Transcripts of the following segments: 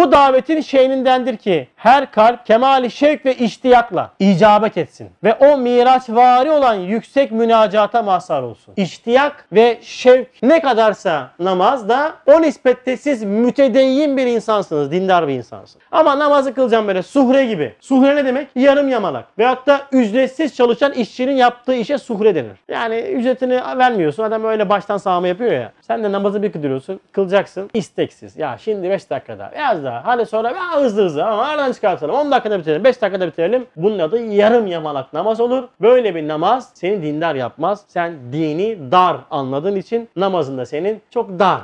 Bu davetin şeyindendir ki her kalp kemali şevk ve iştiyakla icabet etsin ve o miraç vari olan yüksek münacata mazhar olsun. İştiyak ve şevk ne kadarsa namazda o nispette siz mütedeyyin bir insansınız, dindar bir insansınız. Ama namazı kılacağım böyle suhre gibi. Suhre ne demek? Yarım yamalak. Veyahut da ücretsiz çalışan işçinin yaptığı işe suhre denir. Yani ücretini vermiyorsun. Adam öyle baştan sağma yapıyor ya. Sen de namazı bir kılıyorsun. Kılacaksın. isteksiz. Ya şimdi 5 dakikada. Biraz daha. Hadi sonra ya hızlı hızlı ama aradan çıkartalım. 10 dakikada bitirelim. 5 dakikada bitirelim. Bunun adı yarım yamalak namaz olur. Böyle bir namaz seni dindar yapmaz. Sen dini dar anladığın için namazında senin çok dar.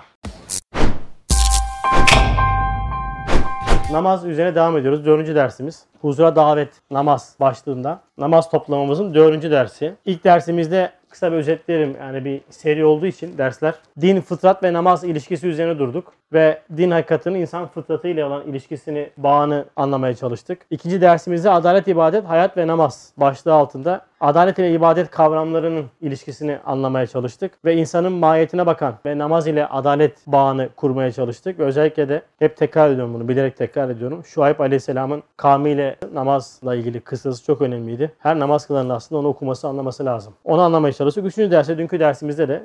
Namaz üzerine devam ediyoruz. Dördüncü dersimiz. Huzura davet, namaz başlığında. Namaz toplamamızın dördüncü dersi. İlk dersimizde kısa bir özetlerim. Yani bir seri olduğu için dersler. Din, fıtrat ve namaz ilişkisi üzerine durduk. Ve din hakikatinin insan fıtratıyla olan ilişkisini, bağını anlamaya çalıştık. İkinci dersimizde adalet, ibadet, hayat ve namaz başlığı altında adalet ile ibadet kavramlarının ilişkisini anlamaya çalıştık. Ve insanın mahiyetine bakan ve namaz ile adalet bağını kurmaya çalıştık. Ve özellikle de hep tekrar ediyorum bunu, bilerek tekrar ediyorum. Şuayb Aleyhisselam'ın kavmiyle namazla ilgili kıssası çok önemliydi. Her namaz kılanın aslında onu okuması, anlaması lazım. Onu anlamaya çalıştık. Üçüncü derste, dünkü dersimizde de,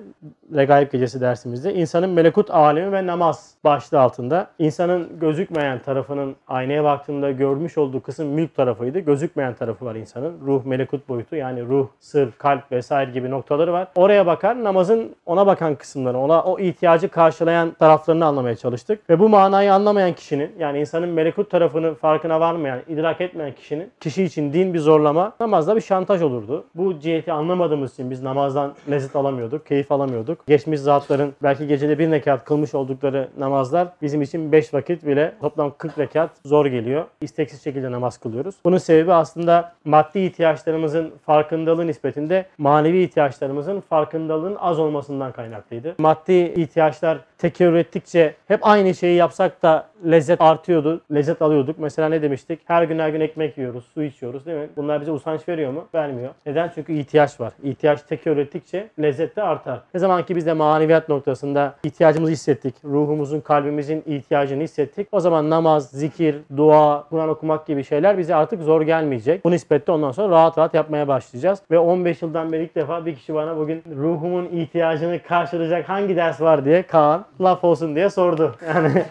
Regaib Gecesi dersimizde insanın melekut alemi ve namaz başlığı altında insanın gözükmeyen tarafının aynaya baktığında görmüş olduğu kısım mülk tarafıydı. Gözükmeyen tarafı var insanın. Ruh, melekut boyutu yani ruh, sır, kalp vesaire gibi noktaları var. Oraya bakar namazın ona bakan kısımları, ona o ihtiyacı karşılayan taraflarını anlamaya çalıştık. Ve bu manayı anlamayan kişinin yani insanın melekut tarafının farkına varmayan, idrak etmeyen kişinin kişi için din bir zorlama, namazda bir şantaj olurdu. Bu ciheti anlamadığımız için biz namazdan lezzet alamıyorduk, keyif alamıyorduk. Geçmiş zatların belki gecede bir rekat kılmış oldukları namazlar bizim için 5 vakit bile toplam 40 rekat zor geliyor. İsteksiz şekilde namaz kılıyoruz. Bunun sebebi aslında maddi ihtiyaçlarımızın farkındalığı nispetinde manevi ihtiyaçlarımızın farkındalığın az olmasından kaynaklıydı. Maddi ihtiyaçlar tekerrür ettikçe hep aynı şeyi yapsak da lezzet artıyordu, lezzet alıyorduk. Mesela ne demiştik? Her gün her gün ekmek yiyoruz, su içiyoruz değil mi? Bunlar bize usanç veriyor mu? Vermiyor. Neden? Çünkü ihtiyaç var. İhtiyaç tekerrür ettikçe lezzet de artar. Ne zaman ki biz de maneviyat noktasında ihtiyacımızı hissettik, ruhumuzun, kalbimizin ihtiyacını hissettik. O zaman namaz, zikir, dua, Kur'an okumak gibi şeyler bize artık zor gelmeyecek. Bu nispette ondan sonra rahat rahat yapmaya başlayacağız. Ve 15 yıldan beri ilk defa bir kişi bana bugün ruhumun ihtiyacını karşılayacak hangi ders var diye Kaan laf olsun diye sordu. Yani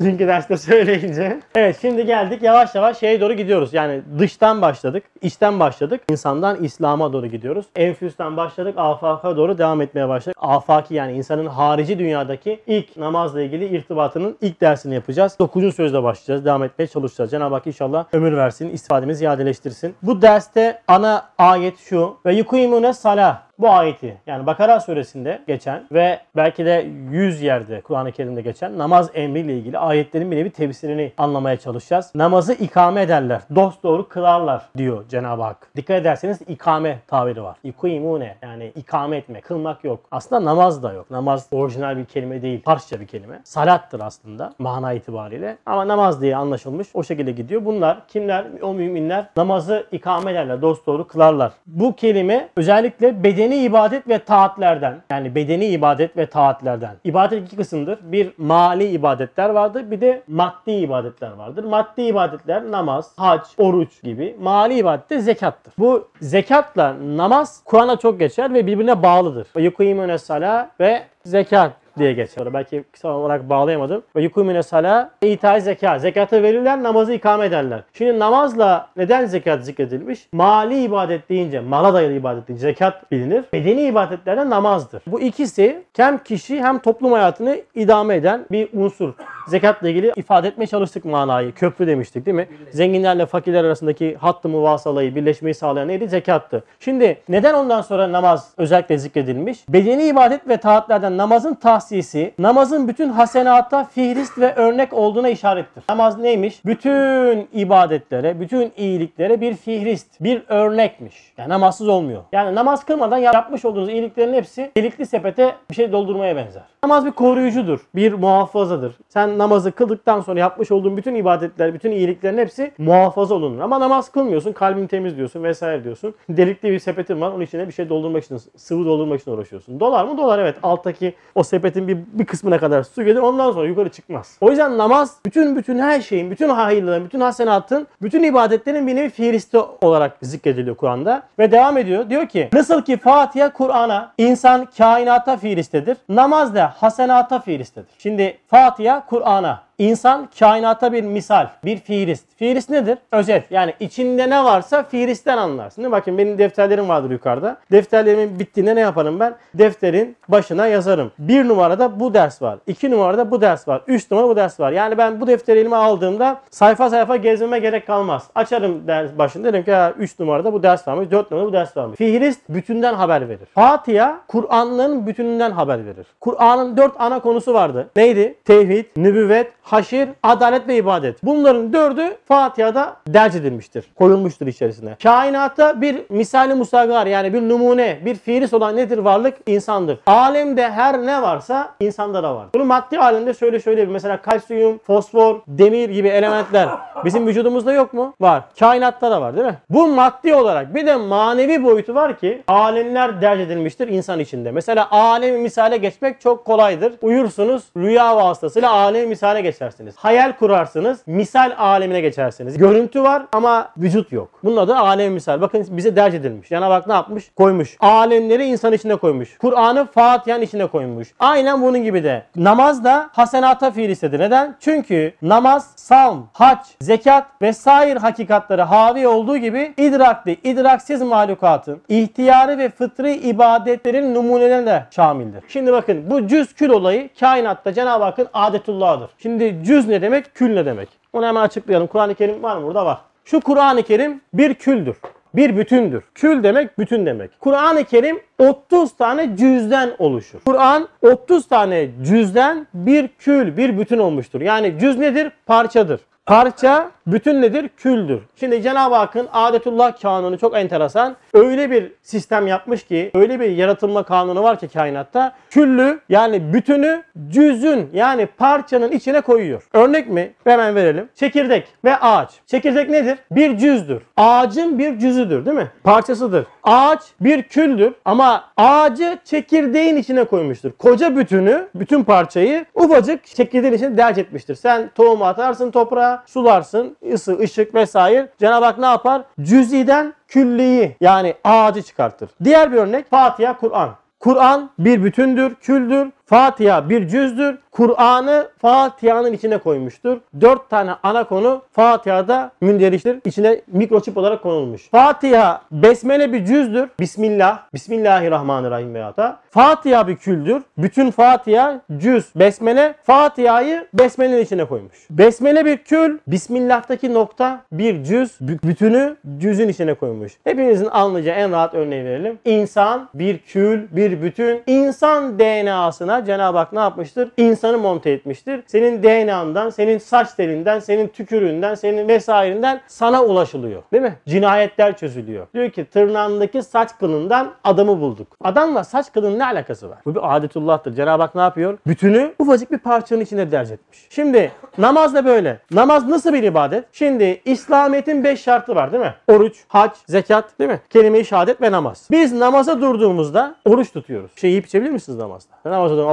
Dünkü derste söyleyince. Evet şimdi geldik yavaş yavaş şeye doğru gidiyoruz. Yani dıştan başladık, içten başladık. İnsandan İslam'a doğru gidiyoruz. Enfüsten başladık, afaka doğru devam etmeye başladık. Afaki yani insanın harici dünyadaki ilk namazla ilgili irtibatının ilk dersini yapacağız. 9. sözle başlayacağız. Devam etmeye çalışacağız. Cenab-ı Hak inşallah ömür versin, istifademizi ziyadeleştirsin. Bu derste ana ayet şu. Ve yukimune salah bu ayeti yani Bakara suresinde geçen ve belki de 100 yerde Kur'an-ı Kerim'de geçen namaz emriyle ilgili ayetlerin bir nevi tefsirini anlamaya çalışacağız. Namazı ikame ederler. Dost doğru kılarlar diyor Cenab-ı Hak. Dikkat ederseniz ikame tabiri var. İkuimune yani ikame etme, kılmak yok. Aslında namaz da yok. Namaz orijinal bir kelime değil. Farsça bir kelime. Salattır aslında mana itibariyle. Ama namaz diye anlaşılmış. O şekilde gidiyor. Bunlar kimler? O müminler namazı ikame ederler. Dost doğru kılarlar. Bu kelime özellikle bedeni ibadet ve taatlerden yani bedeni ibadet ve taatlerden. İbadet iki kısımdır. Bir mali ibadetler vardır. Bir de maddi ibadetler vardır. Maddi ibadetler namaz, hac, oruç gibi. Mali ibadet de zekattır. Bu zekatla namaz Kur'an'a çok geçer ve birbirine bağlıdır. Yukimune sala ve zekat diye geçiyor. Belki kısa olarak bağlayamadım. Ve yukumine sala ita zekat. Zekatı verirler, namazı ikame ederler. Şimdi namazla neden zekat zikredilmiş? Mali ibadet deyince, mala dayalı ibadet deyince zekat bilinir. Bedeni ibadetlerden namazdır. Bu ikisi hem kişi hem toplum hayatını idame eden bir unsur. Zekatla ilgili ifade etmeye çalıştık manayı. Köprü demiştik değil mi? Zenginlerle fakirler arasındaki hattı muvasalayı, birleşmeyi sağlayan neydi? Zekattı. Şimdi neden ondan sonra namaz özellikle zikredilmiş? Bedeni ibadet ve taatlerden namazın tahsisi, namazın bütün hasenata fihrist ve örnek olduğuna işarettir. Namaz neymiş? Bütün ibadetlere, bütün iyiliklere bir fihrist, bir örnekmiş. Yani namazsız olmuyor. Yani namaz kılmadan yapmış olduğunuz iyiliklerin hepsi delikli sepete bir şey doldurmaya benzer. Namaz bir koruyucudur, bir muhafazadır. Sen namazı kıldıktan sonra yapmış olduğun bütün ibadetler, bütün iyiliklerin hepsi muhafaza olunur. Ama namaz kılmıyorsun, kalbini temiz diyorsun vesaire diyorsun. Delikli bir sepetin var, onun içine bir şey doldurmak için, sıvı doldurmak için uğraşıyorsun. Dolar mı? Dolar evet. Alttaki o sepet sepetin bir, bir kısmına kadar su gelir ondan sonra yukarı çıkmaz. O yüzden namaz bütün bütün her şeyin, bütün hayırların, bütün hasenatın, bütün ibadetlerin bir nevi fihristi olarak zikrediliyor Kur'an'da. Ve devam ediyor. Diyor ki nasıl ki Fatiha Kur'an'a, insan kainata fihristedir. Namaz da hasenata fihristedir. Şimdi Fatiha Kur'an'a, İnsan kainata bir misal, bir fiilist. Fiilist nedir? Özet. Yani içinde ne varsa fiilistten anlarsın. Değil mi? Bakın benim defterlerim vardır yukarıda. Defterlerimin bittiğinde ne yaparım ben? Defterin başına yazarım. Bir numarada bu ders var. iki numarada bu ders var. Üç numara bu ders var. Yani ben bu defteri elime aldığımda sayfa sayfa gezmeme gerek kalmaz. Açarım ders başında derim ki ya 3 numarada bu ders varmış, 4 numarada bu ders varmış. Fiilist bütünden haber verir. Fatiha Kur'an'ın bütününden haber verir. Kur'an'ın 4 ana konusu vardı. Neydi? Tevhid, nübüvvet, haşir, adalet ve ibadet. Bunların dördü Fatiha'da derc edilmiştir. Koyulmuştur içerisine. Kainatta bir misali musagar yani bir numune, bir fiilis olan nedir varlık? insandır. Alemde her ne varsa insanda da var. Bunu maddi alemde şöyle şöyle bir mesela kalsiyum, fosfor, demir gibi elementler bizim vücudumuzda yok mu? Var. Kainatta da var değil mi? Bu maddi olarak bir de manevi boyutu var ki alemler derc edilmiştir insan içinde. Mesela alemi misale geçmek çok kolaydır. Uyursunuz rüya vasıtasıyla alemi misale geçersiniz. Hayal kurarsınız misal alemine geçersiniz. Görüntü var ama vücut yok. Bunun adı alem misal. Bakın bize derc edilmiş. Cenab-ı Hak ne yapmış? Koymuş. Alemleri insan içine koymuş. Kur'an'ı Fatiha'nın içine koymuş. Aynen bunun gibi de. Namaz da hasenata fiilistedir. Neden? Çünkü namaz, savm, hac, zekat ve sair hakikatları havi olduğu gibi idrakli, idraksiz mahlukatın ihtiyarı ve fıtri ibadetlerin numunelerine de şamildir. Şimdi bakın bu cüz kül olayı kainatta Cenab-ı Hakk'ın adetullahıdır. Şimdi cüz ne demek? Kül ne demek? Onu hemen açıklayalım. Kur'an-ı Kerim var mı? Burada var. Şu Kur'an-ı Kerim bir küldür. Bir bütündür. Kül demek bütün demek. Kur'an-ı Kerim 30 tane cüzden oluşur. Kur'an 30 tane cüzden bir kül, bir bütün olmuştur. Yani cüz nedir? Parçadır. Parça bütün nedir? Küldür. Şimdi Cenab-ı Hakk'ın adetullah kanunu çok enteresan. Öyle bir sistem yapmış ki, öyle bir yaratılma kanunu var ki kainatta. Küllü yani bütünü cüzün yani parçanın içine koyuyor. Örnek mi? Hemen verelim. Çekirdek ve ağaç. Çekirdek nedir? Bir cüzdür. Ağacın bir cüzüdür değil mi? Parçasıdır. Ağaç bir küldür ama ağacı çekirdeğin içine koymuştur. Koca bütünü, bütün parçayı ufacık çekirdeğin içine derc etmiştir. Sen tohum atarsın toprağa, sularsın, ısı, ışık vesaire. Cenab-ı Hak ne yapar? Cüziden külliyi yani ağacı çıkartır. Diğer bir örnek Fatiha, Kur'an. Kur'an bir bütündür, küldür. Fatiha bir cüzdür. Kur'an'ı Fatiha'nın içine koymuştur. Dört tane ana konu Fatiha'da münderiştir. İçine mikroçip olarak konulmuş. Fatiha besmele bir cüzdür. Bismillah. Bismillahirrahmanirrahim veya da. Fatiha bir küldür. Bütün Fatiha cüz. Besmele Fatiha'yı besmelenin içine koymuş. Besmele bir kül. Bismillah'taki nokta bir cüz. Bütünü cüzün içine koymuş. Hepinizin anlayacağı en rahat örneği verelim. İnsan bir kül, bir bütün. İnsan DNA'sına Cenab-ı Hak ne yapmıştır? İnsanı monte etmiştir. Senin DNA'ndan, senin saç telinden, senin tükürüğünden, senin vesairinden sana ulaşılıyor. Değil mi? Cinayetler çözülüyor. Diyor ki tırnağındaki saç kılından adamı bulduk. Adamla saç kılının ne alakası var? Bu bir adetullah'tır. Cenab-ı Hak ne yapıyor? Bütünü ufacık bir parçanın içine derc etmiş. Şimdi namaz da böyle. Namaz nasıl bir ibadet? Şimdi İslamiyet'in 5 şartı var değil mi? Oruç, hac, zekat değil mi? Kelime-i şehadet ve namaz. Biz namaza durduğumuzda oruç tutuyoruz. Şey yiyip içebilir misiniz namazda? Namaza durun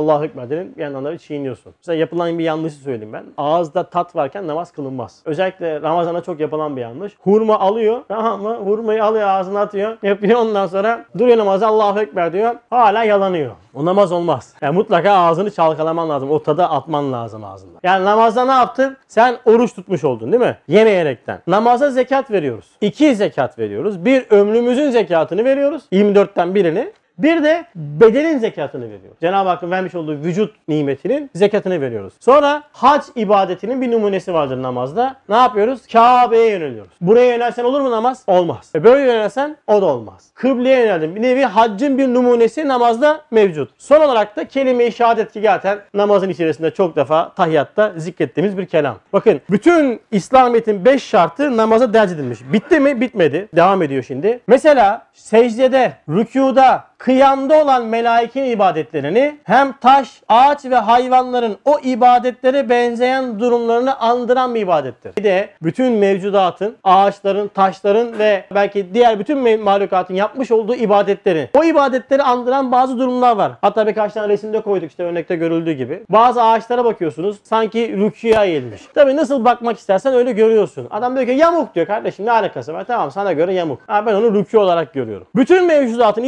Dedim. Bir yandan da çiğniyorsun. Mesela yapılan bir yanlışı söyleyeyim ben. Ağızda tat varken namaz kılınmaz. Özellikle Ramazan'a çok yapılan bir yanlış. Hurma alıyor tamam mı? Hurmayı alıyor ağzına atıyor. Yapıyor ondan sonra duruyor namazı Allahu Ekber diyor. Hala yalanıyor. O namaz olmaz. Yani mutlaka ağzını çalkalaman lazım. O tadı atman lazım ağzında. Yani namazda ne yaptın? Sen oruç tutmuş oldun değil mi? Yemeyerekten. Namaza zekat veriyoruz. İki zekat veriyoruz. Bir ömrümüzün zekatını veriyoruz. 24'ten birini. Bir de bedenin zekatını veriyoruz. Cenab-ı Hakk'ın vermiş olduğu vücut nimetinin zekatını veriyoruz. Sonra hac ibadetinin bir numunesi vardır namazda. Ne yapıyoruz? Kabe'ye yöneliyoruz. Buraya yönelsen olur mu namaz? Olmaz. E böyle yönelsen o da olmaz. Kıbleye yöneldim. Bir nevi haccın bir numunesi namazda mevcut. Son olarak da kelime-i şehadet ki zaten namazın içerisinde çok defa tahiyyatta zikrettiğimiz bir kelam. Bakın bütün İslamiyet'in 5 şartı namaza derc edilmiş. Bitti mi? Bitmedi. Devam ediyor şimdi. Mesela secdede, rükuda, kıyamda olan melaikenin ibadetlerini hem taş, ağaç ve hayvanların o ibadetlere benzeyen durumlarını andıran bir ibadettir. Bir de bütün mevcudatın, ağaçların, taşların ve belki diğer bütün mahlukatın yapmış olduğu ibadetleri, o ibadetleri andıran bazı durumlar var. Hatta birkaç tane resimde koyduk işte örnekte görüldüğü gibi. Bazı ağaçlara bakıyorsunuz sanki rüküya eğilmiş. Tabi nasıl bakmak istersen öyle görüyorsun. Adam diyor ki yamuk diyor kardeşim ne alakası var? Tamam sana göre yamuk. Ha, ben onu rükü olarak görüyorum. Bütün mevcudatın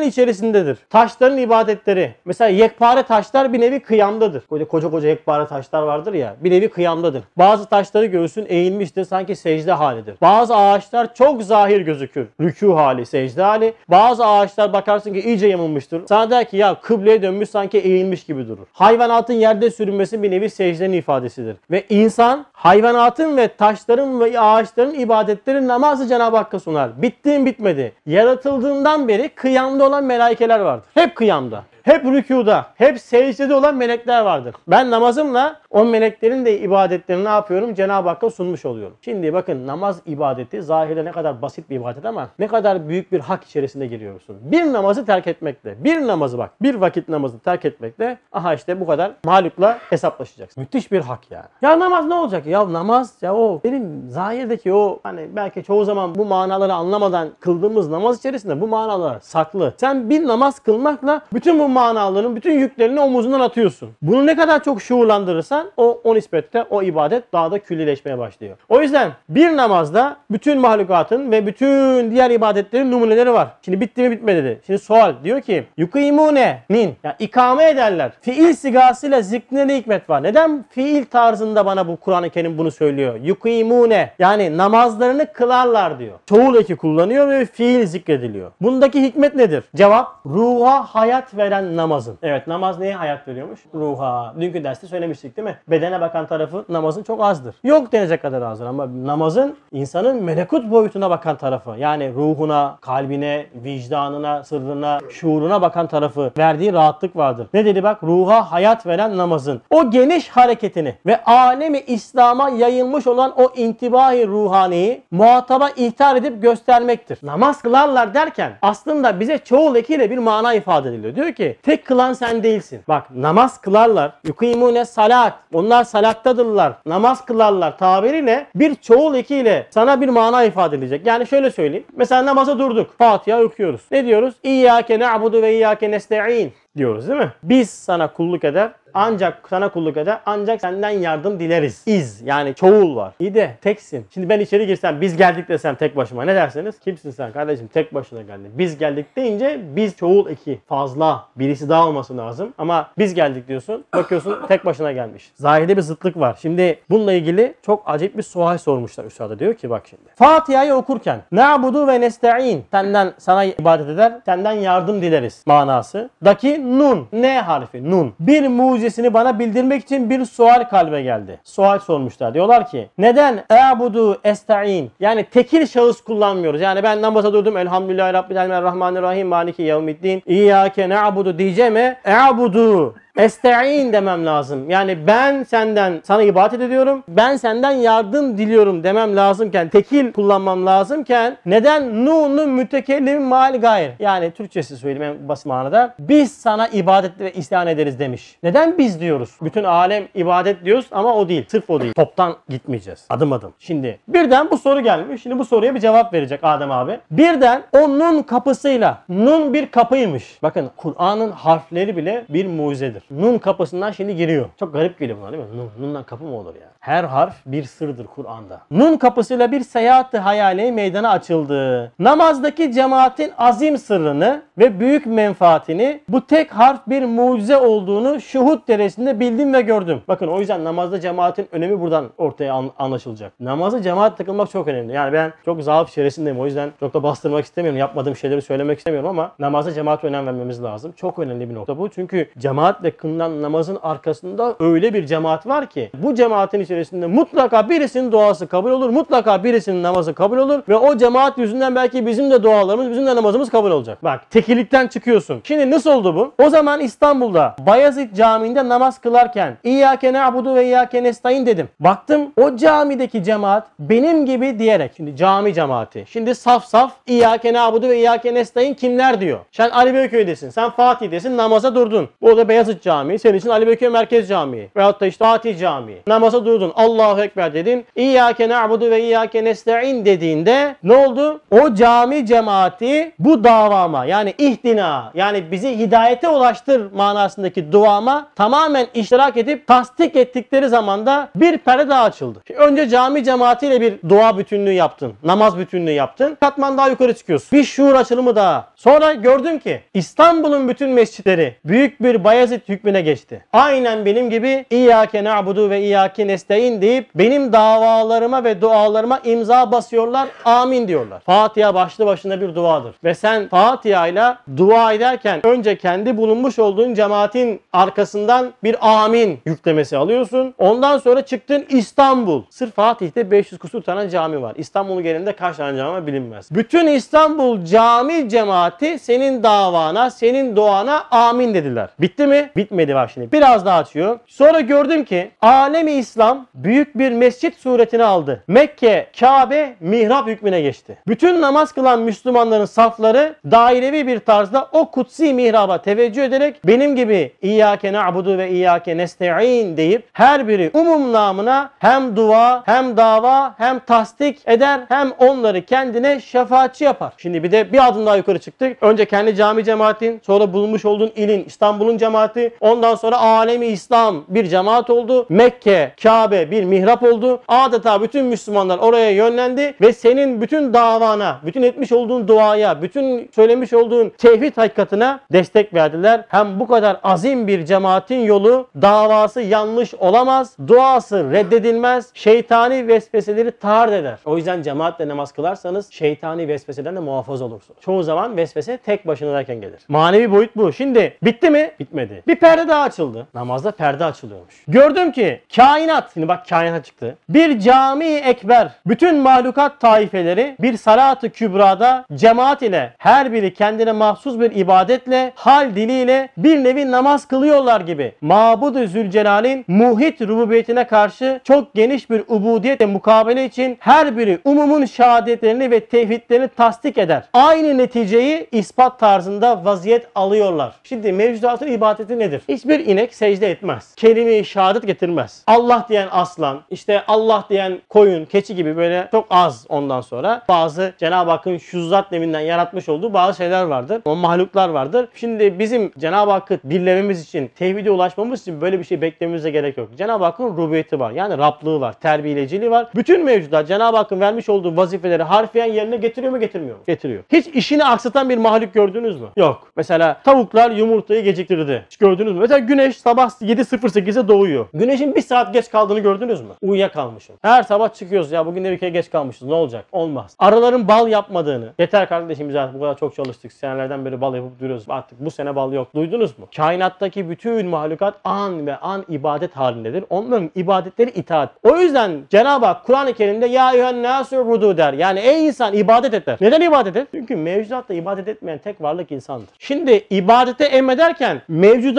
ibadetlerin içerisindedir. Taşların ibadetleri. Mesela yekpare taşlar bir nevi kıyamdadır. Böyle koca koca yekpare taşlar vardır ya bir nevi kıyamdadır. Bazı taşları görürsün eğilmiştir sanki secde halidir. Bazı ağaçlar çok zahir gözükür. Rükû hali, secde hali. Bazı ağaçlar bakarsın ki iyice yamulmuştur. Sana der ki ya kıbleye dönmüş sanki eğilmiş gibi durur. Hayvanatın yerde sürünmesi bir nevi secdenin ifadesidir. Ve insan hayvanatın ve taşların ve ağaçların ibadetleri namazı Cenab-ı Hakk'a sunar. Bittiğin bitmedi. Yaratıldığından beri kıyamda olan melaikeler vardır. Hep kıyamda. Hep rükuda, hep secdede olan melekler vardır. Ben namazımla o meleklerin de ibadetlerini ne yapıyorum? Cenab-ı Hakk'a sunmuş oluyorum. Şimdi bakın namaz ibadeti zahirde ne kadar basit bir ibadet ama ne kadar büyük bir hak içerisinde giriyorsun. Bir namazı terk etmekle, bir namazı bak, bir vakit namazı terk etmekle aha işte bu kadar mahlukla hesaplaşacaksın. Müthiş bir hak yani. Ya namaz ne olacak? Ya namaz ya o benim zahirdeki o hani belki çoğu zaman bu manaları anlamadan kıldığımız namaz içerisinde bu manalar saklı. Sen bir namaz kılmakla bütün bu manaların bütün yüklerini omuzundan atıyorsun. Bunu ne kadar çok şuurlandırırsan o, o nispette o ibadet daha da küllileşmeye başlıyor. O yüzden bir namazda bütün mahlukatın ve bütün diğer ibadetlerin numuneleri var. Şimdi bitti mi bitmedi dedi. Şimdi sual diyor ki yukimune nin yani ikame ederler. Fiil sigasıyla zikrine ne hikmet var? Neden fiil tarzında bana bu Kur'an-ı Kerim bunu söylüyor? Yukimune yani namazlarını kılarlar diyor. Çoğul eki kullanıyor ve fiil zikrediliyor. Bundaki hikmet nedir? Cevap ruha hayat veren namazın. Evet namaz neye hayat veriyormuş? Ruha. Dünkü derste söylemiştik değil mi? Bedene bakan tarafı namazın çok azdır. Yok denecek kadar azdır ama namazın insanın melekut boyutuna bakan tarafı. Yani ruhuna, kalbine, vicdanına, sırrına, şuuruna bakan tarafı verdiği rahatlık vardır. Ne dedi bak? Ruha hayat veren namazın. O geniş hareketini ve alemi İslam'a yayılmış olan o intibahi ruhaniyi muhataba ihtar edip göstermektir. Namaz kılarlar derken aslında bize çoğul ekiyle bir mana ifade ediliyor. Diyor ki tek kılan sen değilsin. Bak namaz kılarlar. Yukimune salat. Onlar salattadırlar. Namaz kılarlar tabiriyle bir çoğul ekiyle sana bir mana ifade edilecek. Yani şöyle söyleyeyim. Mesela namaza durduk. Fatiha okuyoruz. Ne diyoruz? İyyâke na'budu ve iyyâke nesta'in diyoruz değil mi? Biz sana kulluk eder ancak sana kulluk eder ancak senden yardım dileriz. İz yani çoğul var. İyi de teksin. Şimdi ben içeri girsem biz geldik desem tek başıma ne dersiniz? Kimsin sen kardeşim tek başına geldin. Biz geldik deyince biz çoğul eki fazla birisi daha olması lazım. Ama biz geldik diyorsun bakıyorsun tek başına gelmiş. Zahide bir zıtlık var. Şimdi bununla ilgili çok acayip bir sual sormuşlar üstada. Diyor ki bak şimdi. Fatiha'yı okurken na'budu ve nesta'in senden sana ibadet eder senden yardım dileriz manası. Daki nun ne harfi nun. Bir mucizesini bana bildirmek için bir sual kalbe geldi. Sual sormuşlar. Diyorlar ki neden e'budu esta'in yani tekil şahıs kullanmıyoruz. Yani ben namaza durdum elhamdülillahi rabbil alemin rahmanirrahim maliki yevmiddin iyyake na'budu diyeceğime e'budu Esta'in demem lazım. Yani ben senden sana ibadet ediyorum. Ben senden yardım diliyorum demem lazımken tekil kullanmam lazımken neden nunu mütekellim mal gayr? Yani Türkçesi söyleyeyim en basit manada. Biz sana ibadet ve isyan ederiz demiş. Neden biz diyoruz? Bütün alem ibadet diyoruz ama o değil. Sırf o değil. Toptan gitmeyeceğiz. Adım adım. Şimdi birden bu soru gelmiş. Şimdi bu soruya bir cevap verecek Adem abi. Birden o nun kapısıyla nun bir kapıymış. Bakın Kur'an'ın harfleri bile bir mucizedir. Nun kapısından şimdi giriyor. Çok garip geliyor buna değil mi? Nun, nundan kapı mı olur ya? Her harf bir sırdır Kur'an'da. Nun kapısıyla bir seyahat hayali meydana açıldı. Namazdaki cemaatin azim sırrını ve büyük menfaatini bu tek harf bir mucize olduğunu şuhut derecesinde bildim ve gördüm. Bakın o yüzden namazda cemaatin önemi buradan ortaya an- anlaşılacak. Namazı cemaat takılmak çok önemli. Yani ben çok zaaf içerisindeyim. O yüzden çok da bastırmak istemiyorum. Yapmadığım şeyleri söylemek istemiyorum ama namaza cemaat önem vermemiz lazım. Çok önemli bir nokta bu. Çünkü cemaatle cemaatle kılınan namazın arkasında öyle bir cemaat var ki bu cemaatin içerisinde mutlaka birisinin duası kabul olur. Mutlaka birisinin namazı kabul olur ve o cemaat yüzünden belki bizim de dualarımız, bizim de namazımız kabul olacak. Bak tekillikten çıkıyorsun. Şimdi nasıl oldu bu? O zaman İstanbul'da Bayezid Camii'nde namaz kılarken İyyâke na'budu ve İyyâke nestaîn dedim. Baktım o camideki cemaat benim gibi diyerek. Şimdi cami cemaati. Şimdi saf saf İyyâke na'budu ve İyyâke nestaîn kimler diyor. Sen Ali Beyköy'desin. Sen Fatih'desin. Namaza durdun. Bu da Beyazıt Camii. Senin için Ali Beyköy Merkez Camii. Veyahut da işte Fatih Camii. Namaza durdun. Allahu Ekber dedin. İyyâke na'budu ve İyyâke nestaîn dediğinde ne oldu? O cami cemaati bu davama yani ihtina yani bizi hidayete ulaştır manasındaki duama tamamen iştirak edip tasdik ettikleri zaman da bir perde daha açıldı. Şimdi önce cami cemaatiyle bir dua bütünlüğü yaptın. Namaz bütünlüğü yaptın. Katman daha yukarı çıkıyorsun. Bir şuur açılımı daha. Sonra gördüm ki İstanbul'un bütün mescitleri büyük bir Bayezid hükmüne geçti. Aynen benim gibi İyyâke na'budu ve İyyâke nestaîn deyip benim davalarıma ve dualarıma imza basıyorlar. Amin diyorlar. Fatiha başlı başına bir duadır. Ve sen Fatiha ile dua ederken önce kendi bulunmuş olduğun cemaatin arkasından bir amin yüklemesi alıyorsun. Ondan sonra çıktın İstanbul. Sırf Fatih'te 500 kusur tane cami var. İstanbul'un genelinde kaç tane cami bilinmez. Bütün İstanbul cami cemaati senin davana, senin duana amin dediler. Bitti mi? Bitmedi bak şimdi. Biraz daha açıyor. Sonra gördüm ki alemi İslam büyük bir mescit suretini aldı. Mekke, Kabe, mihrap hükmüne geçti. Bütün namaz kılan Müslümanların safları dairevi bir tarzda o kutsi mihraba teveccüh ederek benim gibi İyyâke na'budu ve İyyâke nesta'in deyip her biri umum namına hem dua hem dava hem tasdik eder hem onları kendine şefaatçi yapar. Şimdi bir de bir adım daha yukarı çıktık. Önce kendi cami cemaatin, sonra bulunmuş olduğun ilin, İstanbul'un cemaati, ondan sonra alemi İslam bir cemaat oldu. Mekke, Kabe bir mihrap oldu. Adeta bütün Müslümanlar oraya yönlendi ve senin bütün davana, bütün etmiş olduğun duaya, bütün söylemiş olduğun tevhid hakikatine destek verdiler. Hem bu kadar azim bir cemaatin yolu davası yanlış olamaz, duası reddedilmez, şeytani vesveseleri tard eder. O yüzden cemaatle namaz kılarsanız şeytani vesveseden de muhafaza olursunuz. Çoğu zaman vesvese tek başınadayken gelir. Manevi boyut bu. Şimdi bitti mi? Bitmedi. Bir perde daha açıldı. Namazda perde açılıyormuş. Gördüm ki kainat, şimdi bak kainat çıktı. Bir cami ekber, bütün mahlukat taifeleri bir salat-ı kübrada cemaat ile her biri kendine mahsus bir ibadetle, hal diliyle bir nevi namaz kılıyorlar gibi. Mabud-u Zülcelal'in muhit rububiyetine karşı çok geniş bir ubudiyet ve mukabele için her biri umumun şehadetlerini ve tevhidlerini tasdik eder. Aynı neticeyi ispat tarzında vaziyet alıyorlar. Şimdi mevcudatın ibadeti nedir? Hiçbir inek secde etmez. Kelime-i şehadet getirmez. Allah diyen aslan, işte Allah diyen koyun, keçi gibi böyle çok az ondan sonra bazı Cenab-ı Hakk'ın şu zat nevinden yaratmış olduğu bazı şeyler vardır. O mahluklar vardır. Şimdi bizim Cenab-ı Hakk'ı birlememiz için, tevhide ulaşmamız için böyle bir şey beklememize gerek yok. Cenab-ı Hakk'ın rububiyeti var. Yani Rablığı var, terbiyeleciliği var. Bütün mevcudat Cenab-ı Hakk'ın vermiş olduğu vazifeleri harfiyen yerine getiriyor mu getirmiyor mu? Getiriyor. Hiç işini aksatan bir mahluk gördünüz mü? Yok. Mesela tavuklar yumurtayı geciktirdi. Hiç gördünüz mü? Mesela güneş sabah 7.08'e doğuyor. Güneşin bir saat geç kaldığını gördünüz mü? Uyuyakalmışım. Her sabah çıkıyoruz ya bugün de bir kere geç kalmışız ne olacak? Olmaz. Arıların bal yapmadığını. Yeter kardeşim biz artık bu kadar çok çalıştık. Senelerden beri bal yapıp duruyoruz. Artık bu sene bal yok. Duydunuz mu? Kainattaki bütün mahlukat an ve an ibadet halindedir. Onların ibadetleri itaat. O yüzden Cenab-ı Hak Kur'an-ı Kerim'de ya eyyühen nâsû der. Yani ey insan ibadet et der. Neden ibadet et? Çünkü mevcudatta ibadet etmeyen tek varlık insandır. Şimdi ibadete emrederken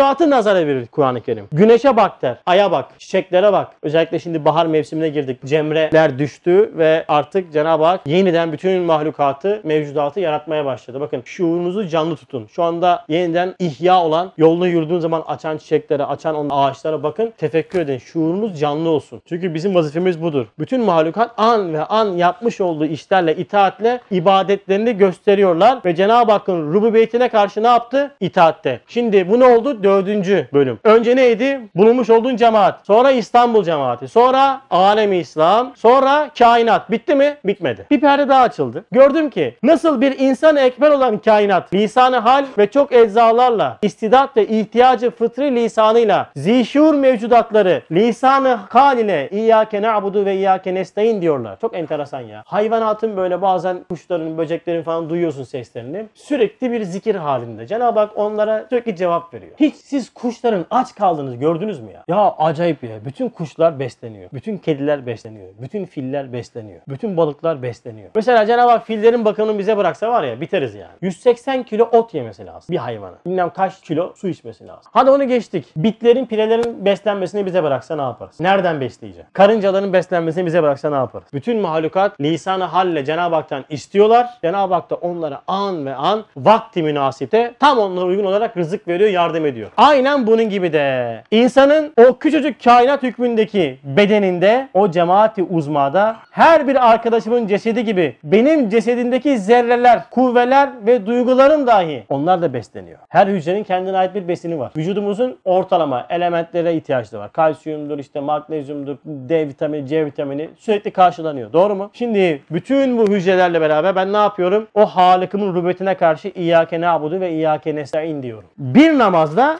mevcudatı nazara verir Kur'an-ı Kerim. Güneşe bak der. Aya bak. Çiçeklere bak. Özellikle şimdi bahar mevsimine girdik. Cemreler düştü ve artık Cenab-ı Hak yeniden bütün mahlukatı, mevcudatı yaratmaya başladı. Bakın şuurunuzu canlı tutun. Şu anda yeniden ihya olan, yolunu yürüdüğün zaman açan çiçeklere, açan on ağaçlara bakın. Tefekkür edin. Şuurunuz canlı olsun. Çünkü bizim vazifemiz budur. Bütün mahlukat an ve an yapmış olduğu işlerle, itaatle ibadetlerini gösteriyorlar ve Cenab-ı Hakk'ın rububiyetine karşı ne yaptı? İtaatte. Şimdi bu ne oldu? Dördüncü bölüm. Önce neydi? Bulunmuş olduğun cemaat. Sonra İstanbul cemaati. Sonra alemi İslam. Sonra kainat. Bitti mi? Bitmedi. Bir perde daha açıldı. Gördüm ki nasıl bir insan ekber olan kainat lisanı hal ve çok eczalarla istidat ve ihtiyacı fıtri lisanıyla zişur mevcudatları lisanı hal ile İyyâke na'budu ve İyyâke nestaîn diyorlar. Çok enteresan ya. Hayvanatın böyle bazen kuşların, böceklerin falan duyuyorsun seslerini. Sürekli bir zikir halinde. Cenab-ı Hak onlara sürekli cevap veriyor. Hiç siz kuşların aç kaldığınızı gördünüz mü ya? Ya acayip ya. Bütün kuşlar besleniyor. Bütün kediler besleniyor. Bütün filler besleniyor. Bütün balıklar besleniyor. Mesela Cenab-ı Hak fillerin bakımını bize bıraksa var ya biteriz yani. 180 kilo ot yemesi lazım bir hayvana. Bilmem kaç kilo su içmesi lazım. Hadi onu geçtik. Bitlerin, pilelerin beslenmesini bize bıraksa ne yaparız? Nereden besleyecek? Karıncaların beslenmesini bize bıraksa ne yaparız? Bütün mahlukat lisanı halle Cenab-ı Hak'tan istiyorlar. Cenab-ı Hak da onlara an ve an vakti münasipte tam onlara uygun olarak rızık veriyor, yardım ediyor. Aynen bunun gibi de insanın o küçücük kainat hükmündeki bedeninde o cemaati uzmada her bir arkadaşımın cesedi gibi benim cesedindeki zerreler, kuvveler ve duygularım dahi onlar da besleniyor. Her hücrenin kendine ait bir besini var. Vücudumuzun ortalama elementlere ihtiyaçları var. Kalsiyumdur, işte magnezyumdur, D vitamini, C vitamini sürekli karşılanıyor. Doğru mu? Şimdi bütün bu hücrelerle beraber ben ne yapıyorum? O Halık'ımın rububetine karşı İyyâke na'budu ve İyyâke nesta'in diyorum. Bir namazda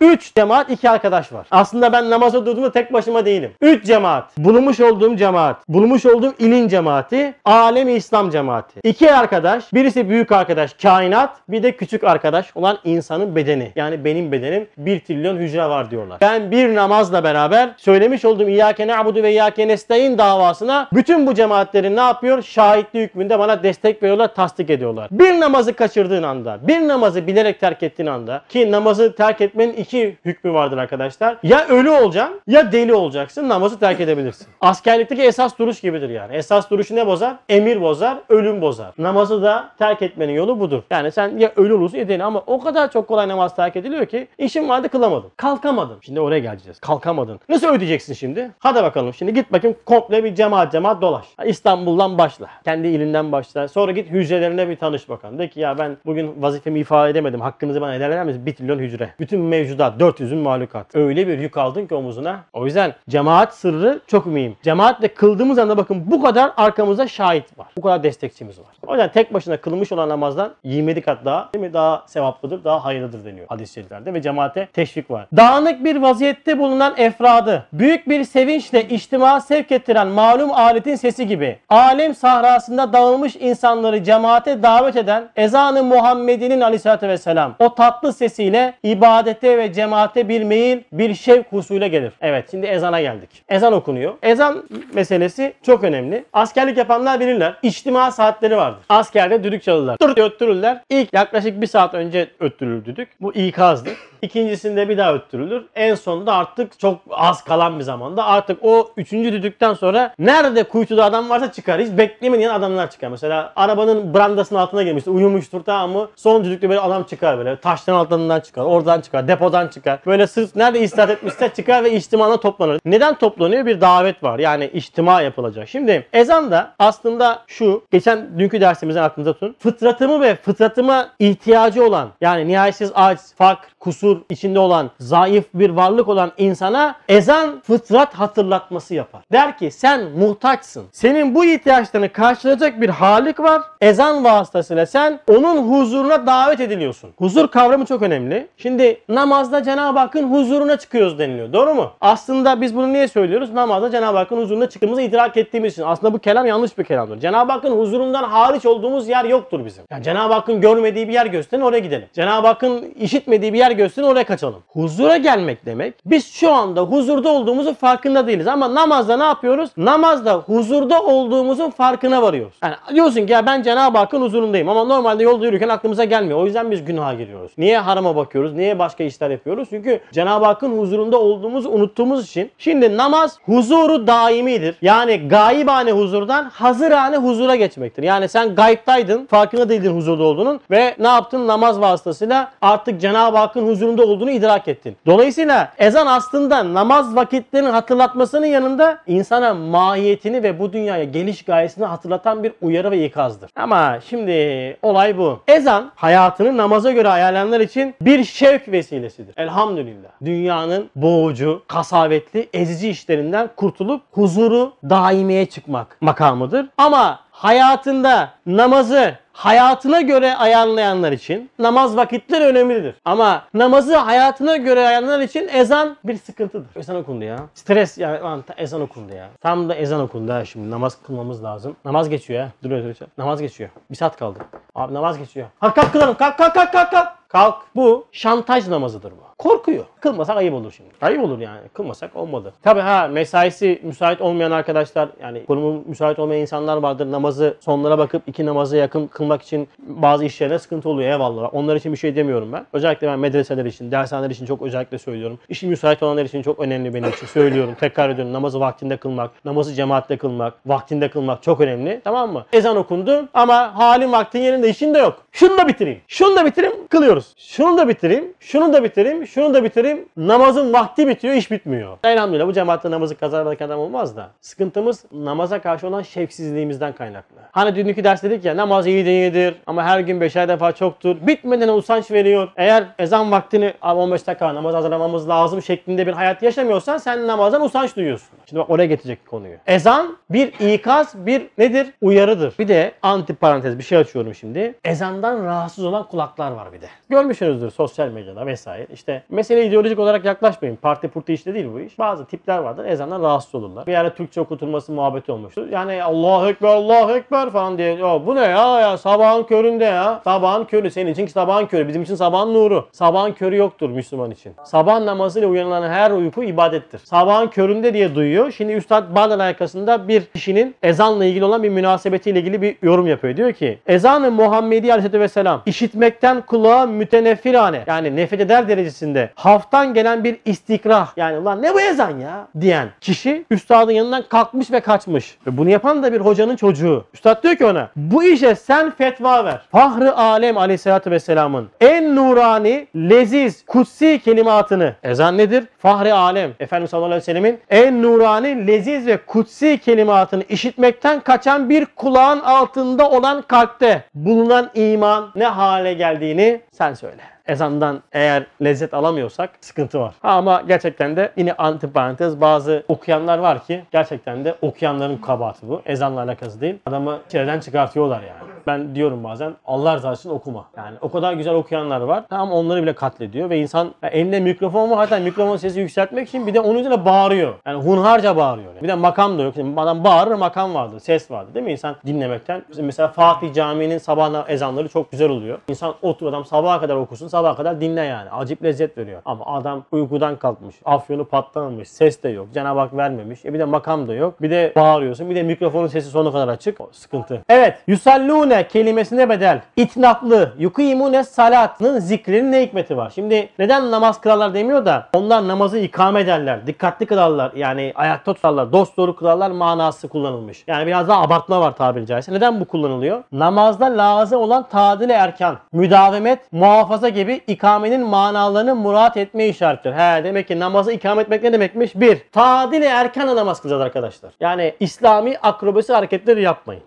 3 cemaat 2 arkadaş var. Aslında ben namaza durduğumda tek başıma değilim. 3 cemaat. Bulunmuş olduğum cemaat. Bulunmuş olduğum ilin cemaati. Alemi İslam cemaati. 2 arkadaş. Birisi büyük arkadaş kainat. Bir de küçük arkadaş olan insanın bedeni. Yani benim bedenim 1 trilyon hücre var diyorlar. Ben bir namazla beraber söylemiş olduğum İyyâke na'budu ve İyyâke nestaîn davasına bütün bu cemaatlerin ne yapıyor? Şahitli hükmünde bana destek veriyorlar, tasdik ediyorlar. Bir namazı kaçırdığın anda, bir namazı bilerek terk ettiğin anda ki namazı terk etmenin iki hükmü vardır arkadaşlar. Ya ölü olacaksın ya deli olacaksın namazı terk edebilirsin. Askerlikteki esas duruş gibidir yani. Esas duruşu ne bozar? Emir bozar, ölüm bozar. Namazı da terk etmenin yolu budur. Yani sen ya ölü olursun ya deli ama o kadar çok kolay namaz terk ediliyor ki işin vardı kılamadın. Kalkamadın. Şimdi oraya geleceğiz. Kalkamadın. Nasıl ödeyeceksin şimdi? Hadi bakalım şimdi git bakayım komple bir cemaat cemaat dolaş. İstanbul'dan başla. Kendi ilinden başla. Sonra git hücrelerine bir tanış bakalım. De ki ya ben bugün vazifemi ifade edemedim. Hakkınızı bana eder misiniz? 1 trilyon hücre. Bütün mevcudat 400'ün mahlukat. Öyle bir yük aldın ki omuzuna. O yüzden cemaat sırrı çok mühim. Cemaatle kıldığımız anda bakın bu kadar arkamızda şahit var. Bu kadar destekçimiz var. O yüzden tek başına kılmış olan namazdan 27 kat daha değil mi? Daha sevaplıdır, daha hayırlıdır deniyor hadis-i şeriflerde ve cemaate teşvik var. Dağınık bir vaziyette bulunan efradı büyük bir sevinçle içtima sevk ettiren malum aletin sesi gibi alem sahrasında dağılmış insanları cemaate davet eden ezanı Muhammed'inin aleyhissalatü vesselam o tatlı sesiyle ibadete ve cemaate bir meyil, bir şevk husule gelir. Evet şimdi ezana geldik. Ezan okunuyor. Ezan meselesi çok önemli. Askerlik yapanlar bilirler. İçtima saatleri vardır. Askerde düdük çalırlar. Dur öttürürler. İlk yaklaşık bir saat önce öttürülür düdük. Bu ikazdır. İkincisinde bir daha öttürülür. En sonunda artık çok az kalan bir zamanda artık o üçüncü düdükten sonra nerede kuytuda adam varsa çıkar. Hiç beklemeyen adamlar çıkar. Mesela arabanın brandasının altına girmiştir. Uyumuştur tamam mı? Son düdükte böyle adam çıkar böyle. Taşların altından çıkar. Oradan çıkar. Depodan çıkar. Böyle sırf nerede istirahat etmişse çıkar ve içtimana toplanır. Neden toplanıyor? Bir davet var. Yani içtima yapılacak. Şimdi ezan da aslında şu. Geçen dünkü dersimizden aklınıza tutun. Fıtratımı ve fıtratıma ihtiyacı olan yani nihayetsiz aciz, fakr, kusur içinde olan, zayıf bir varlık olan insana ezan fıtrat hatırlatması yapar. Der ki sen muhtaçsın. Senin bu ihtiyaçlarını karşılayacak bir halik var. Ezan vasıtasıyla sen onun huzuruna davet ediliyorsun. Huzur kavramı çok önemli. Şimdi namazda Cenab-ı Hakk'ın huzuruna çıkıyoruz deniliyor. Doğru mu? Aslında biz bunu niye söylüyoruz? Namazda Cenab-ı Hakk'ın huzuruna çıktığımızı idrak ettiğimiz için. Aslında bu kelam yanlış bir kelamdır. Cenab-ı Hakk'ın huzurundan hariç olduğumuz yer yoktur bizim. Yani Cenab-ı Hakk'ın görmediği bir yer gösterin oraya gidelim. Cenab-ı Hakk'ın işitmediği bir yer gösterin oraya kaçalım. Huzura gelmek demek biz şu anda huzurda olduğumuzu farkında değiliz ama namazda ne yapıyoruz? Namazda huzurda olduğumuzun farkına varıyoruz. Yani diyorsun ki ya ben Cenab-ı Hakk'ın huzurundayım ama normalde yolda yürürken aklımıza gelmiyor. O yüzden biz günaha giriyoruz. Niye harama bakıyoruz? Niye başka işler yapıyoruz? Çünkü Cenab-ı Hakk'ın huzurunda olduğumuzu unuttuğumuz için. Şimdi namaz huzuru daimidir. Yani gaibane huzurdan hazırane huzura geçmektir. Yani sen gayiptaydın, farkında değildin huzurda olduğunun ve ne yaptın? Namaz vasıtasıyla artık Cenab-ı Hakk'ın huzurunda olduğunu idrak ettin. Dolayısıyla ezan aslında namaz vakitlerinin hatırlatmasının yanında insana mahiyetini ve bu dünyaya geliş gayesini hatırlatan bir uyarı ve ikazdır. Ama şimdi olay bu. Ezan hayatını namaza göre ayarlayanlar için bir şevk vesilesidir. Elhamdülillah. Dünyanın boğucu, kasavetli, ezici işlerinden kurtulup huzuru daimeye çıkmak makamıdır. Ama hayatında namazı hayatına göre ayarlayanlar için namaz vakitleri önemlidir. Ama namazı hayatına göre ayarlayanlar için ezan bir sıkıntıdır. Ezan okundu ya. Stres ya lan ezan okundu ya. Tam da ezan okundu ha şimdi namaz kılmamız lazım. Namaz geçiyor ya. Dur dur dur. Namaz geçiyor. Bir saat kaldı. Abi namaz geçiyor. Kalk kalk kılalım. Kalk kalk kalk kalk kalk. Kalk. Bu şantaj namazıdır bu. Korkuyor. Kılmasak ayıp olur şimdi. Ayıp olur yani. Kılmasak olmadı. Tabi ha mesaisi müsait olmayan arkadaşlar yani konumu müsait olmayan insanlar vardır. Namazı sonlara bakıp iki namazı yakın kılmak için bazı iş yerine sıkıntı oluyor eyvallah. Onlar için bir şey demiyorum ben. Özellikle ben medreseler için, dershaneler için çok özellikle söylüyorum. İşi müsait olanlar için çok önemli benim için. Söylüyorum, tekrar ediyorum. Namazı vaktinde kılmak, namazı cemaatle kılmak, vaktinde kılmak çok önemli. Tamam mı? Ezan okundu ama halin vaktin yerinde işin de yok. Şunu da bitireyim. Şunu da bitireyim, kılıyoruz. Şunu da bitireyim, şunu da bitireyim, şunu da bitireyim. Namazın vakti bitiyor, iş bitmiyor. Elhamdülillah bu cemaatle namazı kazanmak adam olmaz da. Sıkıntımız namaza karşı olan şevksizliğimizden kaynaklı. Hani dünkü ders dedik ya namaz iyi iyidir ama her gün beşer defa çoktur. Bitmeden usanç veriyor. Eğer ezan vaktini "Abi 15 dakika namaz hazırlamamız lazım şeklinde bir hayat yaşamıyorsan sen namazdan usanç duyuyorsun. Şimdi bak oraya getirecek konuyu. Ezan bir ikaz, bir nedir? Uyarıdır. Bir de anti parantez bir şey açıyorum şimdi. Ezandan rahatsız olan kulaklar var bir de. Görmüşsünüzdür sosyal medyada vesaire. İşte mesele ideolojik olarak yaklaşmayın. Parti purti işte değil bu iş. Bazı tipler vardır ezandan rahatsız olurlar. Bir ara Türkçe okutulması muhabbeti olmuştu. Yani Allahu Ekber, Allahu Ekber falan diye. Ya bu ne ya ya sabahın köründe ya. Sabahın körü senin için sabahın körü. Bizim için sabahın nuru. Sabahın körü yoktur Müslüman için. Sabah namazıyla uyanılan her uyku ibadettir. Sabahın köründe diye duyuyor. Şimdi Üstad Bağdat alakasında bir kişinin ezanla ilgili olan bir münasebetiyle ilgili bir yorum yapıyor. Diyor ki ezan-ı Muhammedi Aleyhisselatü Vesselam işitmekten kulağa mütenefirane yani nefret eder derecesinde haftan gelen bir istikrah yani ulan ne bu ezan ya diyen kişi üstadın yanından kalkmış ve kaçmış. Ve bunu yapan da bir hocanın çocuğu. Üstad diyor ki ona bu işe sen fetva ver. Fahri Alem Aleyhisselatü Vesselam'ın en nurani, leziz, kutsi kelimatını ezan nedir? Fahri Alem Efendimiz sallallahu aleyhi ve sellemin en nurani, leziz ve kutsi kelimatını işitmekten kaçan bir kulağın altında olan kalpte bulunan iman ne hale geldiğini sen söyle. Ezandan eğer lezzet alamıyorsak sıkıntı var. Ha, ama gerçekten de yine antiparantez bazı okuyanlar var ki gerçekten de okuyanların kabahati bu. Ezanla alakası değil. Adamı çileden çıkartıyorlar yani. Ben diyorum bazen Allah rızası için okuma. Yani o kadar güzel okuyanlar var ama onları bile katlediyor ve insan elinde mikrofon var hatta mikrofon sesi yükseltmek için bir de onun üzerine bağırıyor. Yani hunharca bağırıyor. Bir de makam da yok. Şimdi adam bağırır makam vardır, ses vardır değil mi? İnsan dinlemekten. Mesela Fatih Camii'nin sabah ezanları çok güzel oluyor. İnsan otur adam sabaha kadar okusun, sabaha kadar dinle yani. Acip lezzet veriyor. Ama adam uykudan kalkmış, afyonu patlamış, ses de yok, Cenab-ı Hak vermemiş. E bir de makam da yok. Bir de bağırıyorsun, bir de mikrofonun sesi sonuna kadar açık. O sıkıntı. Evet, yusallune kelimesine bedel. İtnaklı, yukimune salatının zikrinin ne hikmeti var? Şimdi neden namaz kılarlar demiyor da onlar namazı ikame ederler, dikkatli kılarlar. Yani ayakta tutarlar, dost doğru kılarlar manası kullanılmış. Yani biraz daha abartma var tabiri caizse. Neden bu kullanılıyor? Namazda lazım olan tadile erkan, müdavemet, muhafaza gibi ikamenin manalarını murat etme işaretidir. He demek ki namazı ikame etmek ne demekmiş? Bir, tadile erkanla namaz kılacağız arkadaşlar. Yani İslami akrobasi hareketleri yapmayın.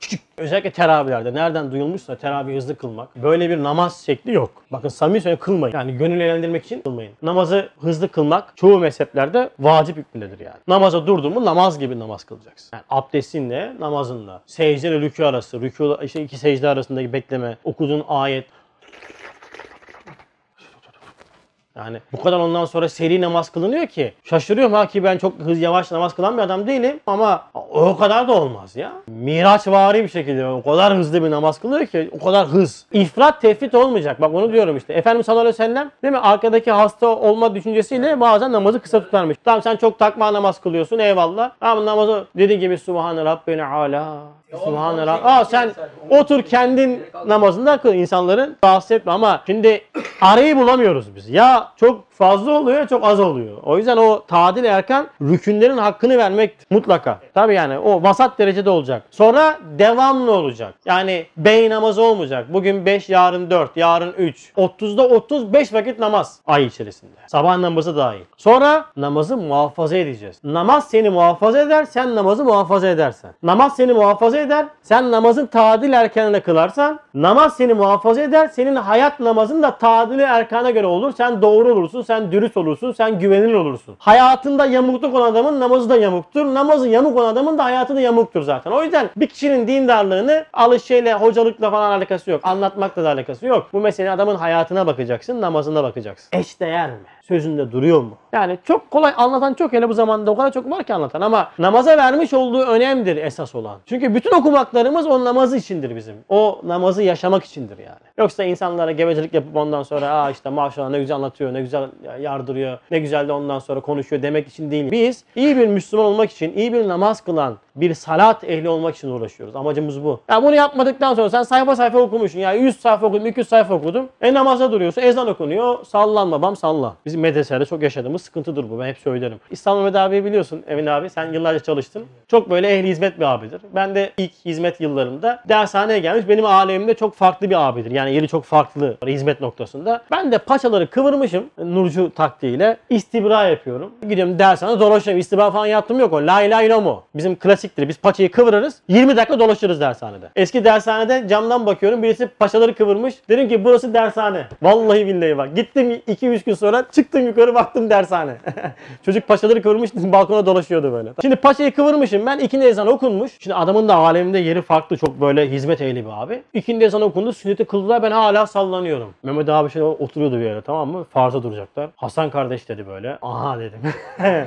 Küçük. Özellikle teravihlerde nereden duyulmuşsa teravih hızlı kılmak. Böyle bir namaz şekli yok. Bakın samimi söylüyorum kılmayın. Yani gönül eğlendirmek için kılmayın. Namazı hızlı kılmak çoğu mezheplerde vacip hükmündedir yani. Namaza durdun mu namaz gibi namaz kılacaksın. Yani abdestinle, namazınla. Secde ile rükû arası, rükû işte iki secde arasındaki bekleme, okuduğun ayet, Yani bu kadar ondan sonra seri namaz kılınıyor ki şaşırıyorum ha ki ben çok hız yavaş namaz kılan bir adam değilim ama o kadar da olmaz ya. Miraç vari bir şekilde o kadar hızlı bir namaz kılıyor ki o kadar hız. İfrat tefrit olmayacak. Bak onu diyorum işte. Efendimiz sallallahu aleyhi ve sellem değil mi? Arkadaki hasta olma düşüncesiyle bazen namazı kısa tutarmış. Tamam sen çok takma namaz kılıyorsun eyvallah. Ama namazı dediği gibi Subhane Rabbine Ala. Subhane Rabbine. Aa sen otur kendin namazında kıl insanların rahatsız etme ama şimdi arayı bulamıyoruz biz. Ya çok fazla oluyor ya çok az oluyor. O yüzden o tadil erken rükünlerin hakkını vermek mutlaka. Tabi yani o vasat derecede olacak. Sonra devamlı olacak. Yani bey namazı olmayacak. Bugün 5, yarın 4, yarın 3. 30'da 35 vakit namaz ay içerisinde. Sabah namazı dahil. Sonra namazı muhafaza edeceğiz. Namaz seni muhafaza eder, sen namazı muhafaza edersen. Namaz seni muhafaza eder, sen namazın tadil erkenine kılarsan. Namaz seni muhafaza eder, senin hayat namazın da tadili erkana göre olur. Sen doğru olursun, sen dürüst olursun, sen güvenilir olursun. Hayatında yamukluk olan adamın namazı da yamuktur. Namazı yamuk olan adamın da hayatı da yamuktur zaten. O yüzden bir kişinin dindarlığını alışşeyle, hocalıkla falan alakası yok. Anlatmakla da alakası yok. Bu mesele adamın hayatına bakacaksın, namazına bakacaksın. Eşdeğer mi? Sözünde duruyor mu? Yani çok kolay anlatan çok hele bu zamanda o kadar çok var ki anlatan ama namaza vermiş olduğu önemdir esas olan. Çünkü bütün okumaklarımız o namazı içindir bizim. O namazı yaşamak içindir yani. Yoksa insanlara gevezelik yapıp ondan sonra aa işte maşallah ne güzel anlatıyor, ne güzel yardırıyor, ne güzel de ondan sonra konuşuyor demek için değil. Biz iyi bir Müslüman olmak için, iyi bir namaz kılan, bir salat ehli olmak için uğraşıyoruz. Amacımız bu. Ya bunu yapmadıktan sonra sen sayfa sayfa okumuşsun. Ya 100 sayfa okudum, 200 sayfa okudum. E namaza duruyorsun. Ezan okunuyor. Sallan babam salla. Bizim medreselerde çok yaşadığımız sıkıntıdır bu. Ben hep söylerim. İstanbul Mehmet abi biliyorsun Emin abi. Sen yıllarca çalıştın. Çok böyle ehli hizmet bir abidir. Ben de ilk hizmet yıllarımda dershaneye gelmiş. Benim alemimde çok farklı bir abidir. Yani yeri çok farklı hizmet noktasında. Ben de paçaları kıvırmışım Nurcu taktiğiyle. istibra yapıyorum. Gidiyorum dershanede dolaşıyorum. İstibra falan yaptım yok o. La ilahe illallah. Bizim klasiktir. Biz paçayı kıvırırız. 20 dakika dolaşırız dershanede. Eski dershanede camdan bakıyorum. Birisi paçaları kıvırmış. Dedim ki burası dershane. Vallahi billahi bak. Gittim 2-3 gün sonra çıktım yukarı baktım dershane. Çocuk paçaları kıvırmış balkona dolaşıyordu böyle. Şimdi paçayı kıvırmışım ben. ikindi ezan okunmuş. Şimdi adamın da aleminde yeri farklı. Çok böyle hizmet ehli bir abi. İkindi ezan okundu. Sünneti kıldılar. Ben hala sallanıyorum. Mehmet abi şöyle oturuyordu bir yere tamam mı? Farza duracaklar. Hasan kardeş dedi böyle. Aha dedim.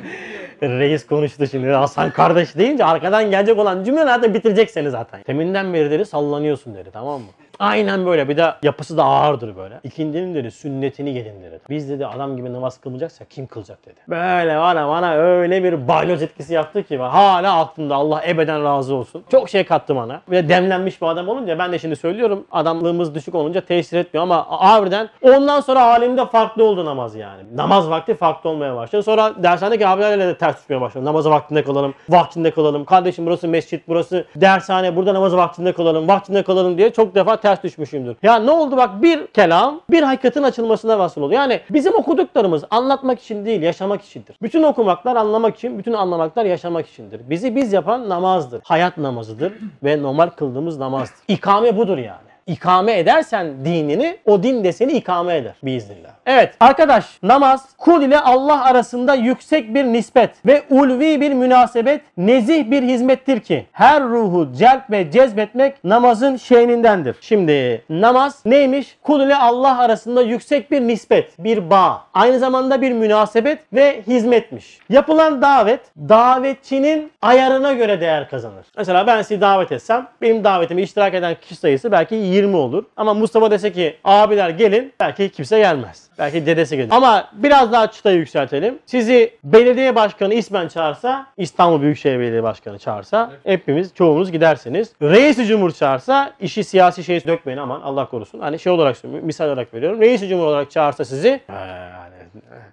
Reis konuştu şimdi. Hasan kardeş deyince arkadan gelecek olan cümle nerede bitirecek seni zaten. Teminden beri dedi sallanıyorsun dedi tamam mı? Aynen böyle bir de yapısı da ağırdır böyle. İkindinin dedi sünnetini gelin dedi. Biz dedi adam gibi namaz kılmayacaksa kim kılacak dedi. Böyle bana bana öyle bir balyoz etkisi yaptı ki hala aklımda Allah ebeden razı olsun. Çok şey kattı bana. Bir de demlenmiş bir adam olunca ben de şimdi söylüyorum adamlığımız düşük olunca tesir etmiyor ama harbiden ondan sonra halimde farklı oldu namaz yani. Namaz vakti farklı olmaya başladı. Sonra dershanedeki abilerle de ters düşmeye başladım. Namazı vaktinde kalalım, vaktinde kalalım. Kardeşim burası mescit, burası dershane, burada namazı vaktinde kalalım, vaktinde kalalım diye çok defa ters düşmüşümdür. Ya ne oldu bak bir kelam bir hakikatin açılmasına vasıl oldu. Yani bizim okuduklarımız anlatmak için değil yaşamak içindir. Bütün okumaklar anlamak için, bütün anlamaklar yaşamak içindir. Bizi biz yapan namazdır. Hayat namazıdır ve normal kıldığımız namazdır. İkame budur yani ikame edersen dinini o din de seni ikame eder biiznillah. Evet arkadaş namaz kul ile Allah arasında yüksek bir nispet ve ulvi bir münasebet nezih bir hizmettir ki her ruhu celp ve cezbetmek namazın şeynindendir. Şimdi namaz neymiş? Kul ile Allah arasında yüksek bir nispet, bir bağ. Aynı zamanda bir münasebet ve hizmetmiş. Yapılan davet davetçinin ayarına göre değer kazanır. Mesela ben sizi davet etsem benim davetime iştirak eden kişi sayısı belki 20 olur. Ama Mustafa dese ki abiler gelin belki kimse gelmez. Belki dedesi gelir. Ama biraz daha çıtayı yükseltelim. Sizi belediye başkanı ismen çağırsa, İstanbul Büyükşehir Belediye Başkanı çağırsa hepimiz çoğunuz gidersiniz. Reis-i Cumhur çağırsa işi siyasi şey dökmeyin aman Allah korusun. Hani şey olarak misal olarak veriyorum. Reis-i Cumhur olarak çağırsa sizi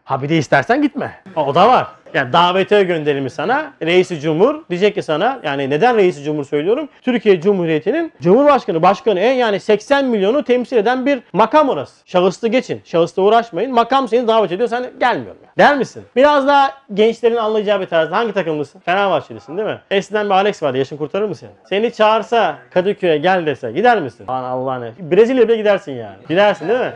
ha bir de istersen gitme. O da var. Yani davete gönderilmiş sana reisi cumhur diyecek ki sana yani neden reisi cumhur söylüyorum? Türkiye Cumhuriyeti'nin cumhurbaşkanı başkanı en yani 80 milyonu temsil eden bir makam orası. Şahıslı geçin. Şahısla uğraşmayın. Makam seni davet ediyor. Sen gelmiyorum. Yani. Der misin? Biraz daha gençlerin anlayacağı bir tarzda. Hangi takımlısın? Fenerbahçelisin değil mi? Eskiden bir Alex vardı. Yaşın kurtarır mı seni? Seni çağırsa Kadıköy'e gel dese gider misin? Aman Allah'ına. Brezilya'ya bile gidersin yani. Gidersin değil mi?